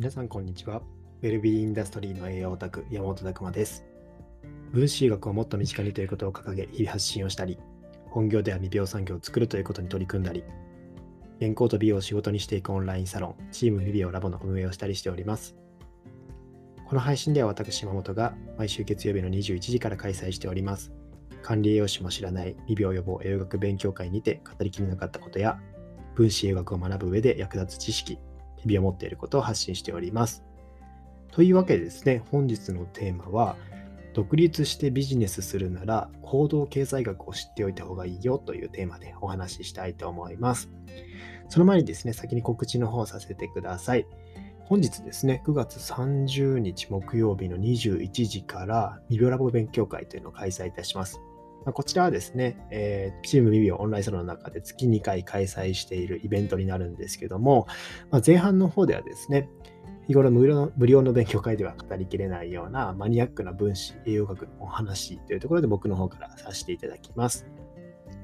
皆さん、こんにちは。ウェルビーインダストリーの栄養オタク、山本拓馬です。分子医学をもっと身近にということを掲げ、日々発信をしたり、本業では未病産業を作るということに取り組んだり、健康と美容を仕事にしていくオンラインサロン、チーム未病ラボの運営をしたりしております。この配信では私、山本が毎週月曜日の21時から開催しております。管理栄養士も知らない未病予防栄養学勉強会にて語りきれなかったことや、分子栄養学を学ぶ上で役立つ知識、日々を持っていることを発信しております。というわけでですね、本日のテーマは、独立してビジネスするなら行動経済学を知っておいた方がいいよというテーマでお話ししたいと思います。その前にですね、先に告知の方をさせてください。本日ですね、9月30日木曜日の21時から未病ラボ勉強会というのを開催いたします。こちらはですね、えー、チームビビオンラインサロンの中で月2回開催しているイベントになるんですけども、まあ、前半の方ではですね、日頃無料無料の勉強会では語りきれないようなマニアックな分子栄養学のお話というところで僕の方からさせていただきます。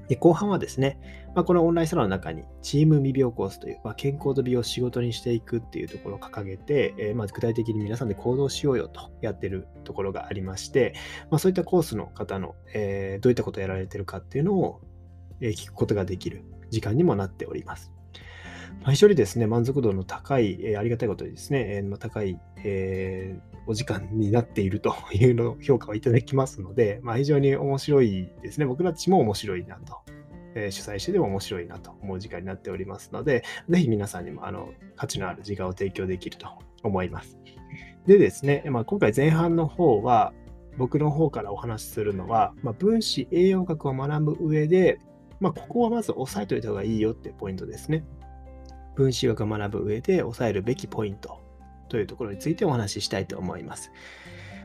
で後半はですね、まあ、このオンラインサロンの中にチーム未病コースという、まあ、健康と美容を仕事にしていくっていうところを掲げて、えー、まあ具体的に皆さんで行動しようよとやってるところがありまして、まあ、そういったコースの方の、えー、どういったことをやられてるかっていうのを、聞くことができる時間にもなっております。ま、非常にですね、満足度の高い、えー、ありがたいことにですね、えーま、高い、えー、お時間になっていると いうの評価をいただきますので、まあ、非常に面白いですね。僕たちも面白いなと。え、主催してでも面白いなと思う時間になっておりますので、ぜひ皆さんにもあの価値のある時間を提供できると思います。でですね、まあ、今回前半の方は、僕の方からお話しするのは、まあ、分子栄養学を学ぶ上で、まあ、ここはまず押さえておいた方がいいよってポイントですね。分子学を学ぶ上で押さえるべきポイントというところについてお話ししたいと思います。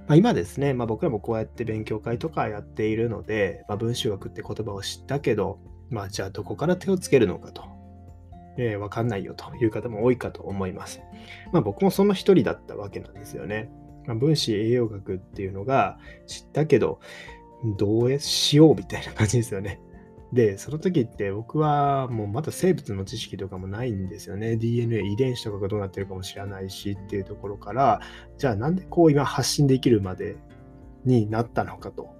まあ、今ですね、まあ、僕らもこうやって勉強会とかやっているので、まあ、分子学って言葉を知ったけど、まあ、じゃあどこから手をつけるのかと、えー、わかんないよという方も多いかと思います。まあ、僕もその一人だったわけなんですよね。まあ、分子栄養学っていうのが知ったけど、どうしようみたいな感じですよね。で、その時って僕はもうまだ生物の知識とかもないんですよね。DNA、遺伝子とかがどうなってるかも知らないしっていうところから、じゃあなんでこう今発信できるまでになったのかと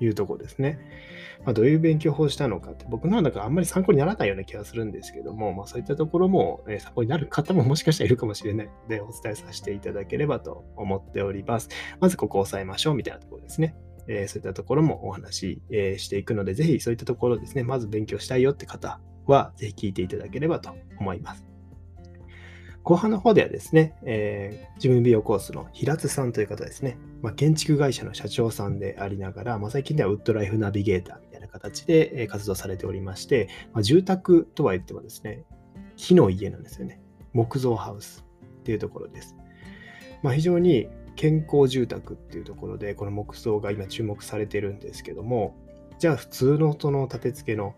いうところですね。まあ、どういう勉強法をしたのかって、僕なんだかあんまり参考にならないような気がするんですけども、まあ、そういったところも、ね、参考になる方ももしかしたらいるかもしれないので、お伝えさせていただければと思っております。まずここを押さえましょうみたいなところですね。え、そういったところもお話し、え、していくので、ぜひそういったところですね、まず勉強したいよって方は、ぜひ聞いていただければと思います。後半の方ではですね、え、自分美容コースの平津さんという方ですね、まあ、建築会社の社長さんでありながら、まあ、最近ではウッドライフナビゲーターみたいな形で活動されておりまして、まあ、住宅とは言ってもですね、木の家なんですよね。木造ハウスっていうところです。まあ、非常に健康住宅っていうところで、この木造が今注目されてるんですけども、じゃあ普通のその建て付けの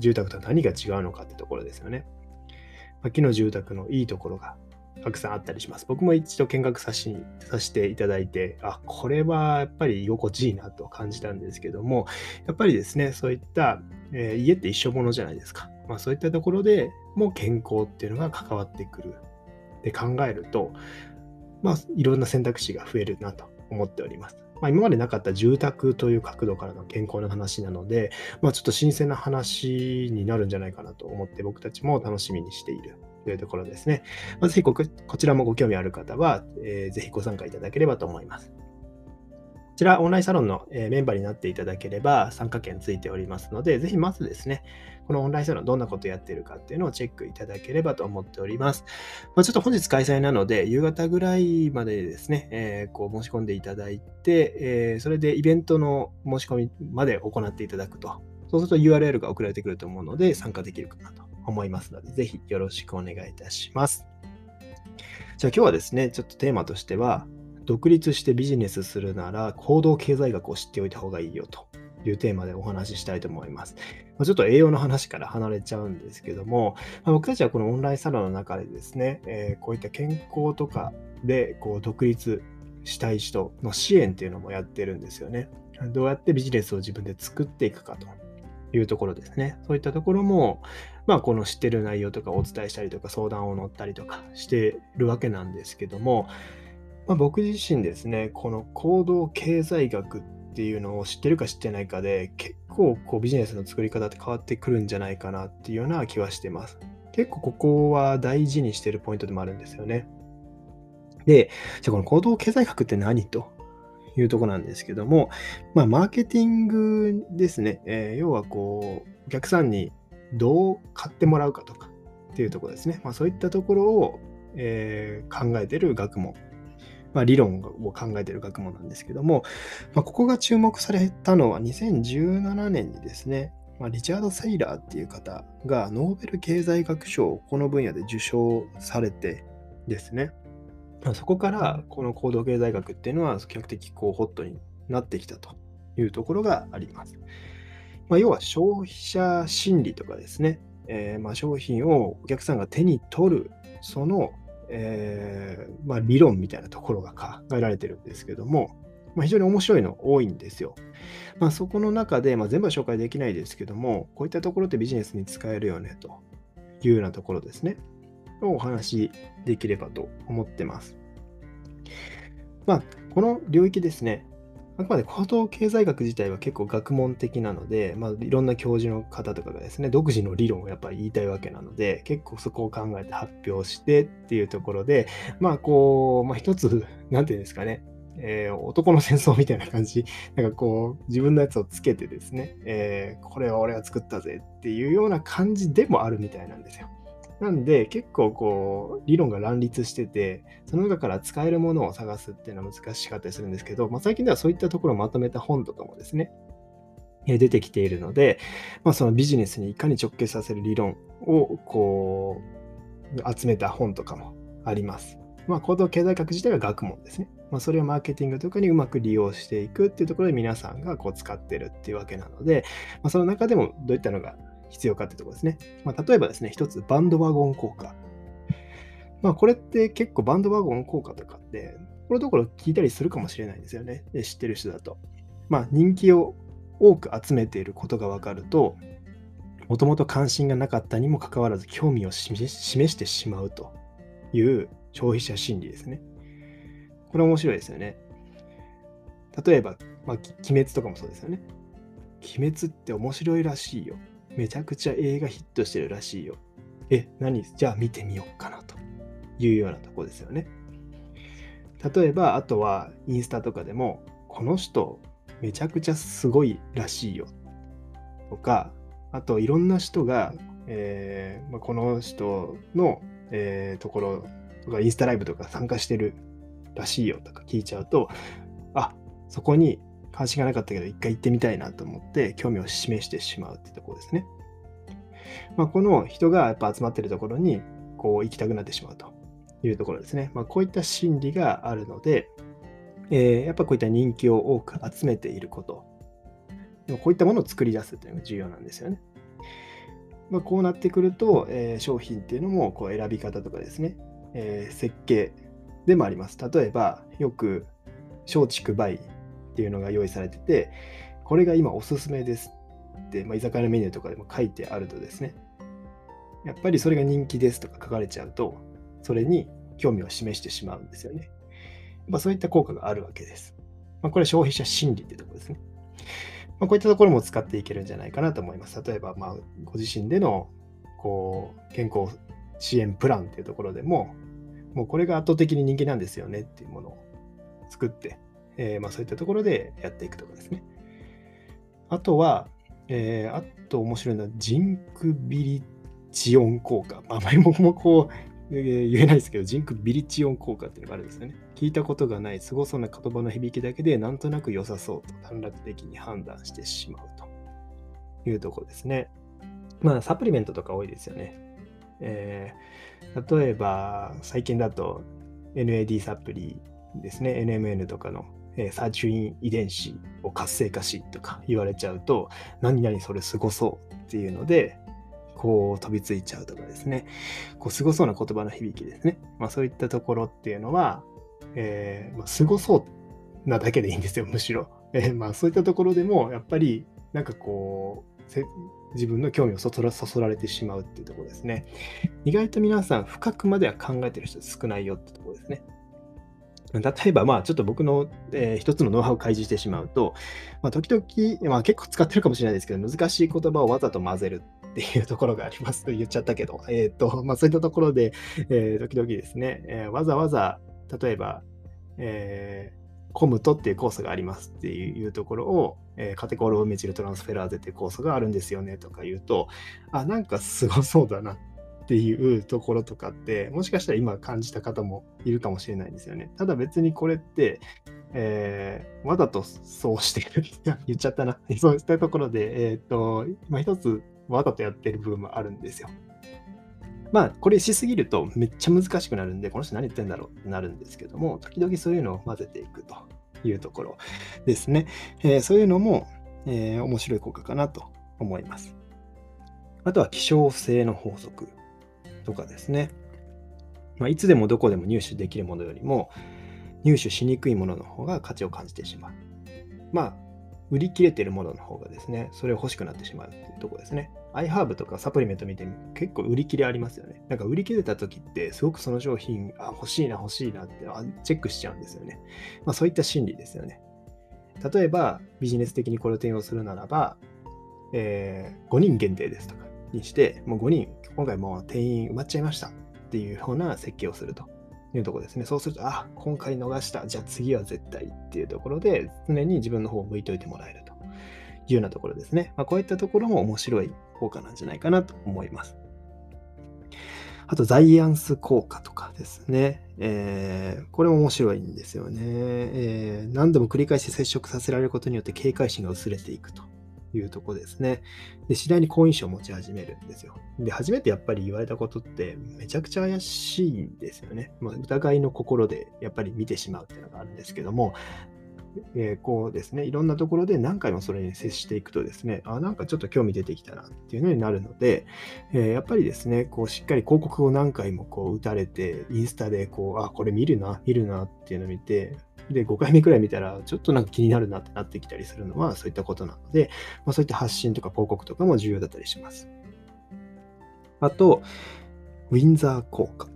住宅とは何が違うのかってところですよね。木の住宅のいいところがたくさんあったりします。僕も一度見学さしさせていただいて、あ、これはやっぱり居心地いいなと感じたんですけども、やっぱりですね、そういった、えー、家って一生ものじゃないですか。まあそういったところでも健康っていうのが関わってくるって考えると、まあいろんな選択肢が増えるなと思っております。まあ、今までなかった住宅という角度からの健康の話なので、まあ、ちょっと新鮮な話になるんじゃないかなと思って僕たちも楽しみにしているというところですね。まあ、ぜひこちらもご興味ある方は、えー、ぜひご参加いただければと思います。こちら、オンラインサロンのメンバーになっていただければ参加券ついておりますので、ぜひまずですね、このオンラインサロンどんなことやってるかっていうのをチェックいただければと思っております。まあ、ちょっと本日開催なので、夕方ぐらいまでですね、えー、こう申し込んでいただいて、えー、それでイベントの申し込みまで行っていただくと。そうすると URL が送られてくると思うので、参加できるかなと思いますので、ぜひよろしくお願いいたします。じゃあ今日はですね、ちょっとテーマとしては、独立してビジネスするなら行動経済学を知っておいた方がいいよというテーマでお話ししたいと思います。まちょっと栄養の話から離れちゃうんですけども、ま僕たちはこのオンラインサロンの中でですね、え、こういった健康とかでこう独立したい人の支援っていうのもやってるんですよね。どうやってビジネスを自分で作っていくかというところですね。そういったところも、まあ、この知ってる内容とかお伝えしたりとか相談を乗ったりとかしてるわけなんですけども、まあ、僕自身ですね、この行動経済学っていうのを知ってるか知ってないかで、結構こうビジネスの作り方って変わってくるんじゃないかなっていうような気はしてます。結構ここは大事にしてるポイントでもあるんですよね。で、じゃあこの行動経済学って何と？いうとこなんですけども、まあ、マーケティングですね。えー、要はこう、お客さんにどう買ってもらうかとかっていうところですね。まあ、そういったところを、えー、考えてる学問。まあ、理論を考えている学問なんですけども、まあ、ここが注目されたのは2017年にですね、まあ、リチャード・セイラーっていう方がノーベル経済学賞をこの分野で受賞されてですね、まそこからこの行動経済学っていうのは比較的こうホットになってきたというところがあります。まあ、要は消費者心理とかですね、えー、まあ商品をお客さんが手に取る、その、えー、まあ、理論みたいなところが考えられてるんですけども、まあ、非常に面白いの多いんですよ。まあ、そこの中で、ま、全部は紹介できないですけども、こういったところってビジネスに使えるよねというようなところですね。をお話しできればと思ってます。まあ、この領域ですね、あくまで高等経済学自体は結構学問的なので、まあ、いろんな教授の方とかがですね、独自の理論をやっぱり言いたいわけなので、結構そこを考えて発表してっていうところで、まあこう、まあ一つ、なんていうんですかね、えー、男の戦争みたいな感じ、なんかこう、自分のやつをつけてですね、えー、これは俺が作ったぜっていうような感じでもあるみたいなんですよ。なんで結構こう理論が乱立しててその中から使えるものを探すっていうのは難しかったりするんですけど、まあ、最近ではそういったところをまとめた本とかもですね出てきているので、まあ、そのビジネスにいかに直結させる理論をこう集めた本とかもあります。まあ、行動経済学自体は学問ですね。まあ、それをマーケティングとかにうまく利用していくっていうところで皆さんがこう使ってるっていうわけなので、まあ、その中でもどういったのが必要かってとこですね。まあ、例えばですね、一つバンドワゴン効果。まあ、これって結構バンドワゴン効果とかって、このところ聞いたりするかもしれないですよね。知ってる人だと。まあ、人気を多く集めていることが分かると、もともと関心がなかったにもかかわらず興味を示してしまうという消費者心理ですね。これ面白いですよね。例えば、まあ、鬼滅とかもそうですよね。鬼滅って面白いらしいよ。めちゃくちゃ映画ヒットしてるらしいよ。え、何？じゃあ見てみようかなというようなとこですよね。例えば、あとはインスタとかでも、この人めちゃくちゃすごいらしいよとか、あといろんな人が、えーまあ、この人の、えー、ところとかインスタライブとか参加してるらしいよとか聞いちゃうと、あそこに関心がなかったけど、一回行ってみたいなと思って、興味を示してしまうってところですね。まあ、この人がやっぱ集まってるところに、こう行きたくなってしまうというところですね。まあ、こういった心理があるので、えー、やっぱこういった人気を多く集めていること、でもこういったものを作り出すというのが重要なんですよね。まあ、こうなってくると、えー、商品っていうのもこう選び方とかですね、えー、設計でもあります。例えば、よく松竹梅っていうのが用意されてて、これが今おすすめですって、まあ、居酒屋のメニューとかでも書いてあるとですね、やっぱりそれが人気ですとか書かれちゃうと、それに興味を示してしまうんですよね。まあ、そういった効果があるわけです。まあ、これ消費者心理ってところですね。まあ、こういったところも使っていけるんじゃないかなと思います。例えば、まあ、ご自身でのこう健康支援プランっていうところでも、もうこれが圧倒的に人気なんですよねっていうものを作って、えー、まあ、そういったところでやっていくとかですね。あとは、えー、あと面白いのは、ジンクビリチオン効果。まあ、前ももこう、えー、言えないですけど、ジンクビリチオン効果っていうのがあるんですよね。聞いたことがない、すごそうな言葉の響きだけで、なんとなく良さそうと短絡的に判断してしまうというところですね。まあ、サプリメントとか多いですよね。えー、例えば、最近だと NAD サプリですね、NMN とかのえサーチュイン遺伝子を活性化しとか言われちゃうと、何々それすごそうっていうので、こう飛びついちゃうとかですね、こうすごそうな言葉の響きですね。まあそういったところっていうのは、えー、まあ、すごそうなだけでいいんですよ、むしろ。えー、まあそういったところでも、やっぱりなんかこう、自分の興味をそそらそそられてしまうっていうところですね。意外と皆さん深くまでは考えてる人少ないよってところですね。例えば、まあ、ちょっと僕の、えー、一つのノウハウを開示してしまうと、まあ、時々、まあ、結構使ってるかもしれないですけど、難しい言葉をわざと混ぜるっていうところがありますと言っちゃったけど、えっ、ー、と、まあ、そういったところで、えー、時々ですね、えわざわざ、例えば、えコムトっていうコースがありますっていうところを、えカテゴローメチルトランスフェラーゼっていうコースがあるんですよねとか言うと、あ、なんかすごそうだなっっていうところとかって、もしかしたら今感じた方もいるかもしれないんですよね。ただ別にこれって、えー、わざとそうしてる。言っちゃったな。そういったところで、えっ、と、今一つわざとやってる部分もあるんですよ。まあ、これしすぎるとめっちゃ難しくなるんで、この人何言ってんだろうってなるんですけども、時々そういうのを混ぜていくというところですね。えー、そういうのも、えー、面白い効果かなと思います。あとは希少性の法則とかですね。まあ、いつでもどこでも入手できるものよりも、入手しにくいものの方が価値を感じてしまう。まあ、売り切れてるものの方がですね、それを欲しくなってしまうっていうとこですね。iHerb とかサプリメント見て結構売り切れありますよね。なんか売り切れた時ってすごくその商品、あ、欲しいな欲しいなってチェックしちゃうんですよね。まあそういった心理ですよね。例えばビジネス的にこれを転用するならば、えー、5人限定ですとかにして、もう5人、今回もう定員埋まっちゃいましたっていうような設計をすると。いうところですね。そうすると、あ、今回逃した。じゃあ次は絶対っていうところで、常に自分の方を向いといてもらえるというようなところですね。まあ、こういったところも面白い効果なんじゃないかなと思います。あと、ザイアンス効果とかですね。えー、これも面白いんですよね、えー。何度も繰り返し接触させられることによって警戒心が薄れていくと。いうとこですね。で、次第に好印象を持ち始めるんですよ。で、初めてやっぱり言われたことってめちゃくちゃ怪しいんですよね。まあ、疑いの心でやっぱり見てしまうっていうのがあるんですけども、えー、こうですね、いろんなところで何回もそれに接していくとですね、あ、なんかちょっと興味出てきたなっていうのになるので、えー、やっぱりですね、こうしっかり広告を何回もこう打たれて、インスタでこう、あ、これ見るな、見るなっていうのを見て、で、5回目くらい見たら、ちょっとなんか気になるなってなってきたりするのは、そういったことなので、まあ、そういった発信とか広告とかも重要だったりします。あと、ウィンザー効果。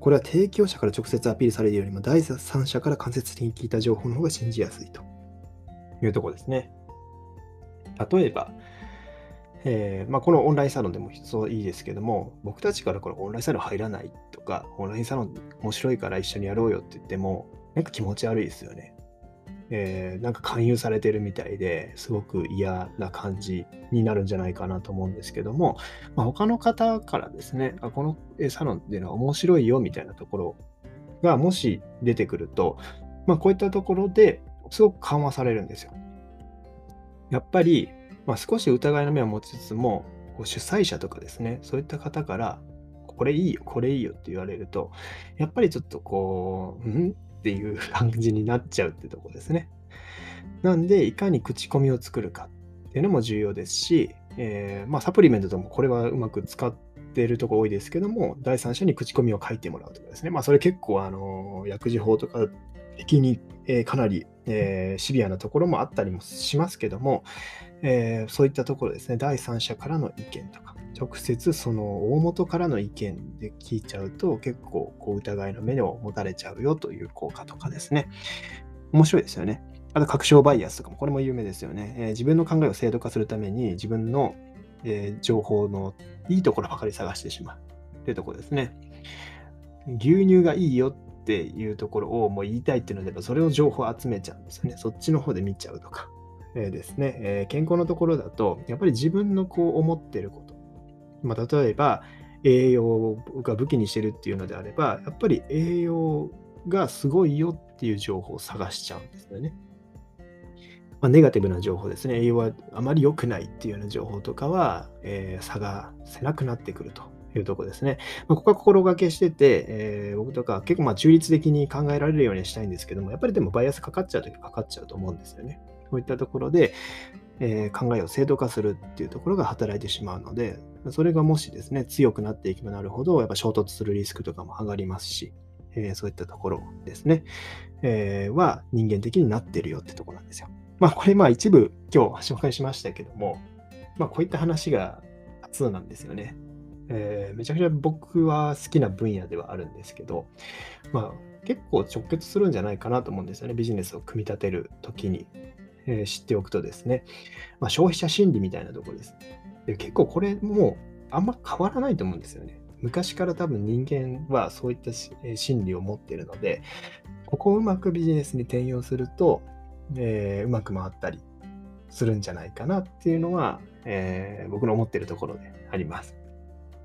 これは提供者から直接アピールされるよりも、第三者から間接的に聞いた情報の方が信じやすいというところですね。例えば、えー、まあ、このオンラインサロンでもそういいですけども、僕たちからこれオンラインサロン入らないとか、オンラインサロン面白いから一緒にやろうよって言っても、なんか気持ち悪いですよね。えー、なんか勧誘されてるみたいですごく嫌な感じになるんじゃないかなと思うんですけども、まあ、他の方からですね、あこのサロンっていうのは面白いよみたいなところがもし出てくると、まあ、こういったところですごく緩和されるんですよ。やっぱり、まあ、少し疑いの目を持ちつつも、主催者とかですね、そういった方から、これいいよ、これいいよって言われると、やっぱりちょっとこう、ん？っていう感じになっちゃうってとこですね。なんで、いかに口コミを作るかっていうのも重要ですし、えー、まあ、サプリメントともこれはうまく使ってるとこ多いですけども、第三者に口コミを書いてもらうとかですね。まあ、それ結構、あの、薬事法とか的に、えー、かなり、えー、シビアなところもあったりもしますけども、えそういったところですね、第三者からの意見とか、直接その大元からの意見で聞いちゃうと結構こう疑いの目を持たれちゃうよという効果とかですね。面白いですよね。あと確証バイアスとかもこれも有名ですよね。えー、自分の考えを制度化するために自分の、えー、情報のいいところばかり探してしまうっていうところですね。牛乳がいいよっていうところをもう言いたいっていうのであればそれを情報を集めちゃうんですよね。そっちの方で見ちゃうとか。えー、ですね、えー、健康のところだと、やっぱり自分のこう思ってること、まあ、例えば栄養が武器にしてるっていうのであれば、やっぱり栄養がすごいよっていう情報を探しちゃうんですよね。まあ、ネガティブな情報ですね。栄養はあまり良くないっていうような情報とかは、えー、探せなくなってくるというところですね。まあ、ここは心がけしてて、えー、僕とか結構まあ中立的に考えられるようにしたいんですけども、やっぱりでもバイアスかかっちゃうときかかっちゃうと思うんですよね。こういったところで、えー、考えを制度化するっていうところが働いてしまうので、それがもしですね、強くなっていけばなるほど、やっぱ衝突するリスクとかも上がりますし、えー、そういったところですね、えー、は人間的になってるよってとこなんですよ。まあ、これまあ一部今日紹介しましたけども、まあ、こういった話が初なんですよね。えー、めちゃくちゃ僕は好きな分野ではあるんですけど、まあ、結構直結するんじゃないかなと思うんですよね。ビジネスを組み立てるときに、え、知っておくとですね、まあ、消費者心理みたいなところです。で結構これもうあんま変わらないと思うんですよね。昔から多分人間はそういった心理を持ってるので、ここをうまくビジネスに転用すると、えー、うまく回ったりするんじゃないかなっていうのは、えー、僕の思ってるところであります。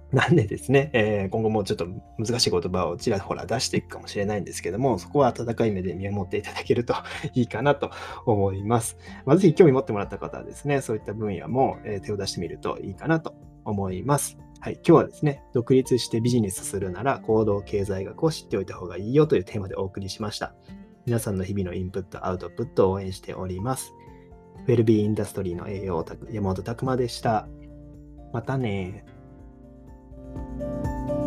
なんでですね、えー、今後もちょっと難しい言葉をちらほら出していくかもしれないんですけども、そこは温かい目で見守っていただけると いいかなと思います。まあ、ぜひ興味持ってもらった方はですね、そういった分野も、え手を出してみるといいかなと思います。はい、今日はですね、独立してビジネスするなら行動経済学を知っておいた方がいいよというテーマでお送りしました。皆さんの日々のインプット、アウトプットを応援しております。ウェルビーインダストリーの栄養オタク、山本拓馬でした。またね Música